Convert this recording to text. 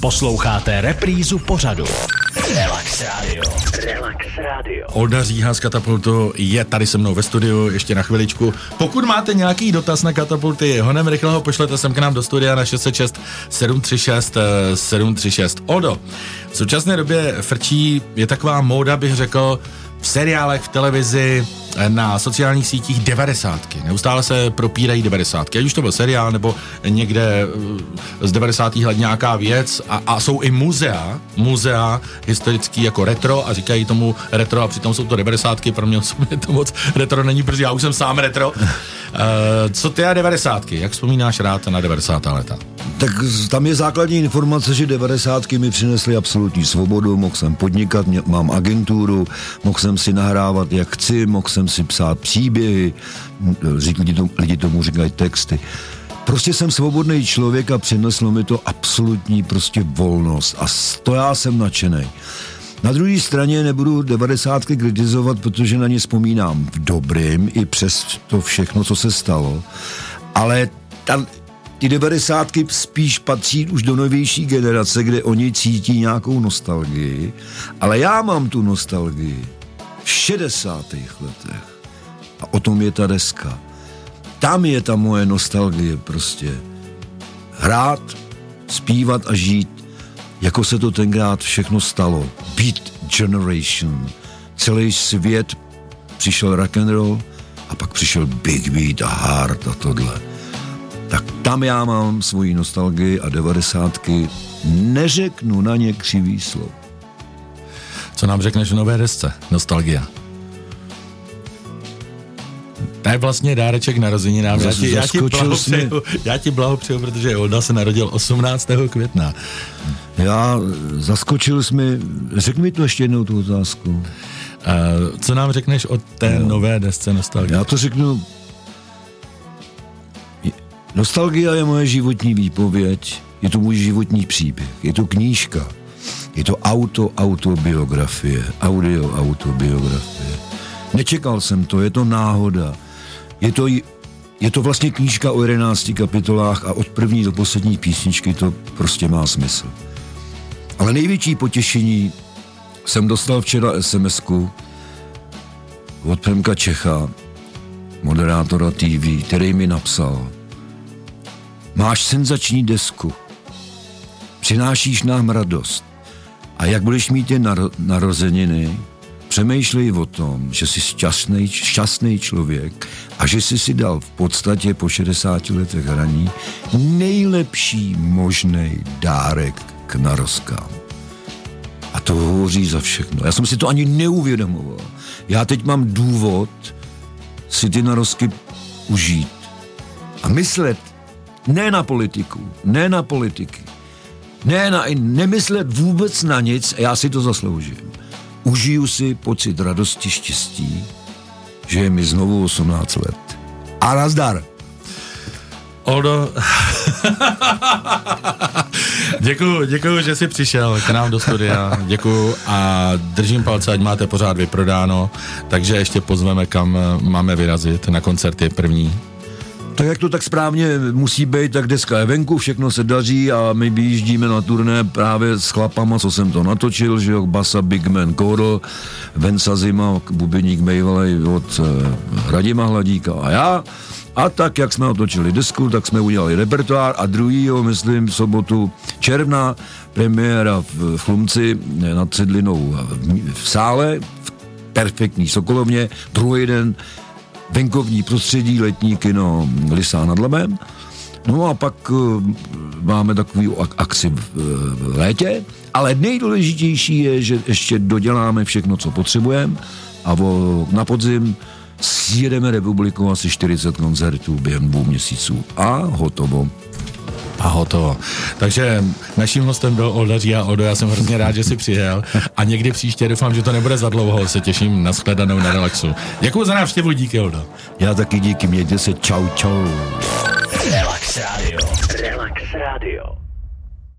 Posloucháte reprízu pořadu. Relax Radio. Relax Radio. Olda Říha z Katapultu je tady se mnou ve studiu ještě na chviličku. Pokud máte nějaký dotaz na Katapulty, honem rychle ho pošlete sem k nám do studia na 606 736 736. Oldo, v současné době frčí, je taková móda, bych řekl, v seriálech, v televizi, na sociálních sítích devadesátky. Neustále se propírají devadesátky. Ať už to byl seriál, nebo někde eh, z 90. let nějaká věc. A, a jsou i muzea, muzea historický jako retro a říkají tomu retro a přitom jsou to devadesátky. Pro mě osobně to moc retro není, protože já už jsem sám retro. uh, co ty a devadesátky? Jak vzpomínáš rád na 90. leta? Tak tam je základní informace, že 90. mi přinesly absolutní svobodu, mohl jsem podnikat, mě, mám agenturu, mohl jsem si nahrávat jak chci, mohl jsem si psát příběhy, lidi, tomu, lidi tomu říkají texty. Prostě jsem svobodný člověk a přineslo mi to absolutní prostě volnost a to já jsem nadšený. Na druhé straně nebudu devadesátky kritizovat, protože na ně vzpomínám v dobrým i přes to všechno, co se stalo. Ale ta, ty devadesátky spíš patří už do novější generace, kde oni cítí nějakou nostalgii, ale já mám tu nostalgii v 60. letech. A o tom je ta deska. Tam je ta moje nostalgie prostě. Hrát, zpívat a žít, jako se to tenkrát všechno stalo. Beat Generation. Celý svět přišel rock and roll a pak přišel Big Beat a Hard a tohle tam já mám svoji nostalgii a devadesátky neřeknu na ně křivý slov. Co nám řekneš o nové desce? Nostalgia. To je vlastně dáreček narozeninám. Já ti, já, ti blahopřeju, já ti blahopřeju, protože Olda se narodil 18. května. Já zaskočil jsme, řekni mi to ještě jednou tu otázku. Uh, co nám řekneš o té no. nové desce Nostalgie? Já to řeknu Nostalgia je moje životní výpověď, je to můj životní příběh, je to knížka, je to auto, autobiografie, audio, autobiografie. Nečekal jsem to, je to náhoda. Je to, je to vlastně knížka o 11 kapitolách a od první do poslední písničky to prostě má smysl. Ale největší potěšení jsem dostal včera sms od Pemka Čecha, moderátora TV, který mi napsal, Máš senzační desku. Přinášíš nám radost. A jak budeš mít je naro- narozeniny, přemýšlej o tom, že jsi šťastný, šťastný člověk a že jsi si dal v podstatě po 60 letech hraní nejlepší možný dárek k narozkám. A to hovoří za všechno. Já jsem si to ani neuvědomoval. Já teď mám důvod si ty narozky užít a myslet, ne na politiku, ne na politiky, ne na, nemyslet vůbec na nic já si to zasloužím. Užiju si pocit radosti, štěstí, že je mi znovu 18 let. A nazdar! Oldo, děkuju, děkuju, že jsi přišel k nám do studia, děkuju a držím palce, ať máte pořád vyprodáno, takže ještě pozveme, kam máme vyrazit na koncerty první tak jak to tak správně musí být, tak deska je venku, všechno se daří a my vyjíždíme na turné právě s chlapama, co jsem to natočil, že jo, Basa Big Man Koro, Vensa Zima, bubeník Mejvalej od uh, Radima Hladíka a já. A tak, jak jsme otočili desku, tak jsme udělali repertoár a druhýho, myslím, v sobotu června premiéra v, Chlumci nad Cedlinou v, v sále, v perfektní Sokolovně, druhý den venkovní prostředí, letní kino Lisá nad Labem. No a pak uh, máme takový ak- akci v, v létě, ale nejdůležitější je, že ještě doděláme všechno, co potřebujeme a vo, na podzim sjedeme republiku asi 40 koncertů během dvou měsíců a hotovo a hotovo. Takže naším hostem byl Oldaří a Odo, já jsem hrozně rád, že jsi přijel a někdy příště doufám, že to nebude za dlouho, se těším na shledanou na relaxu. Děkuji za návštěvu, díky Oldo. Já taky díky, mějte se, čau čau. Relax Radio. Relax Radio.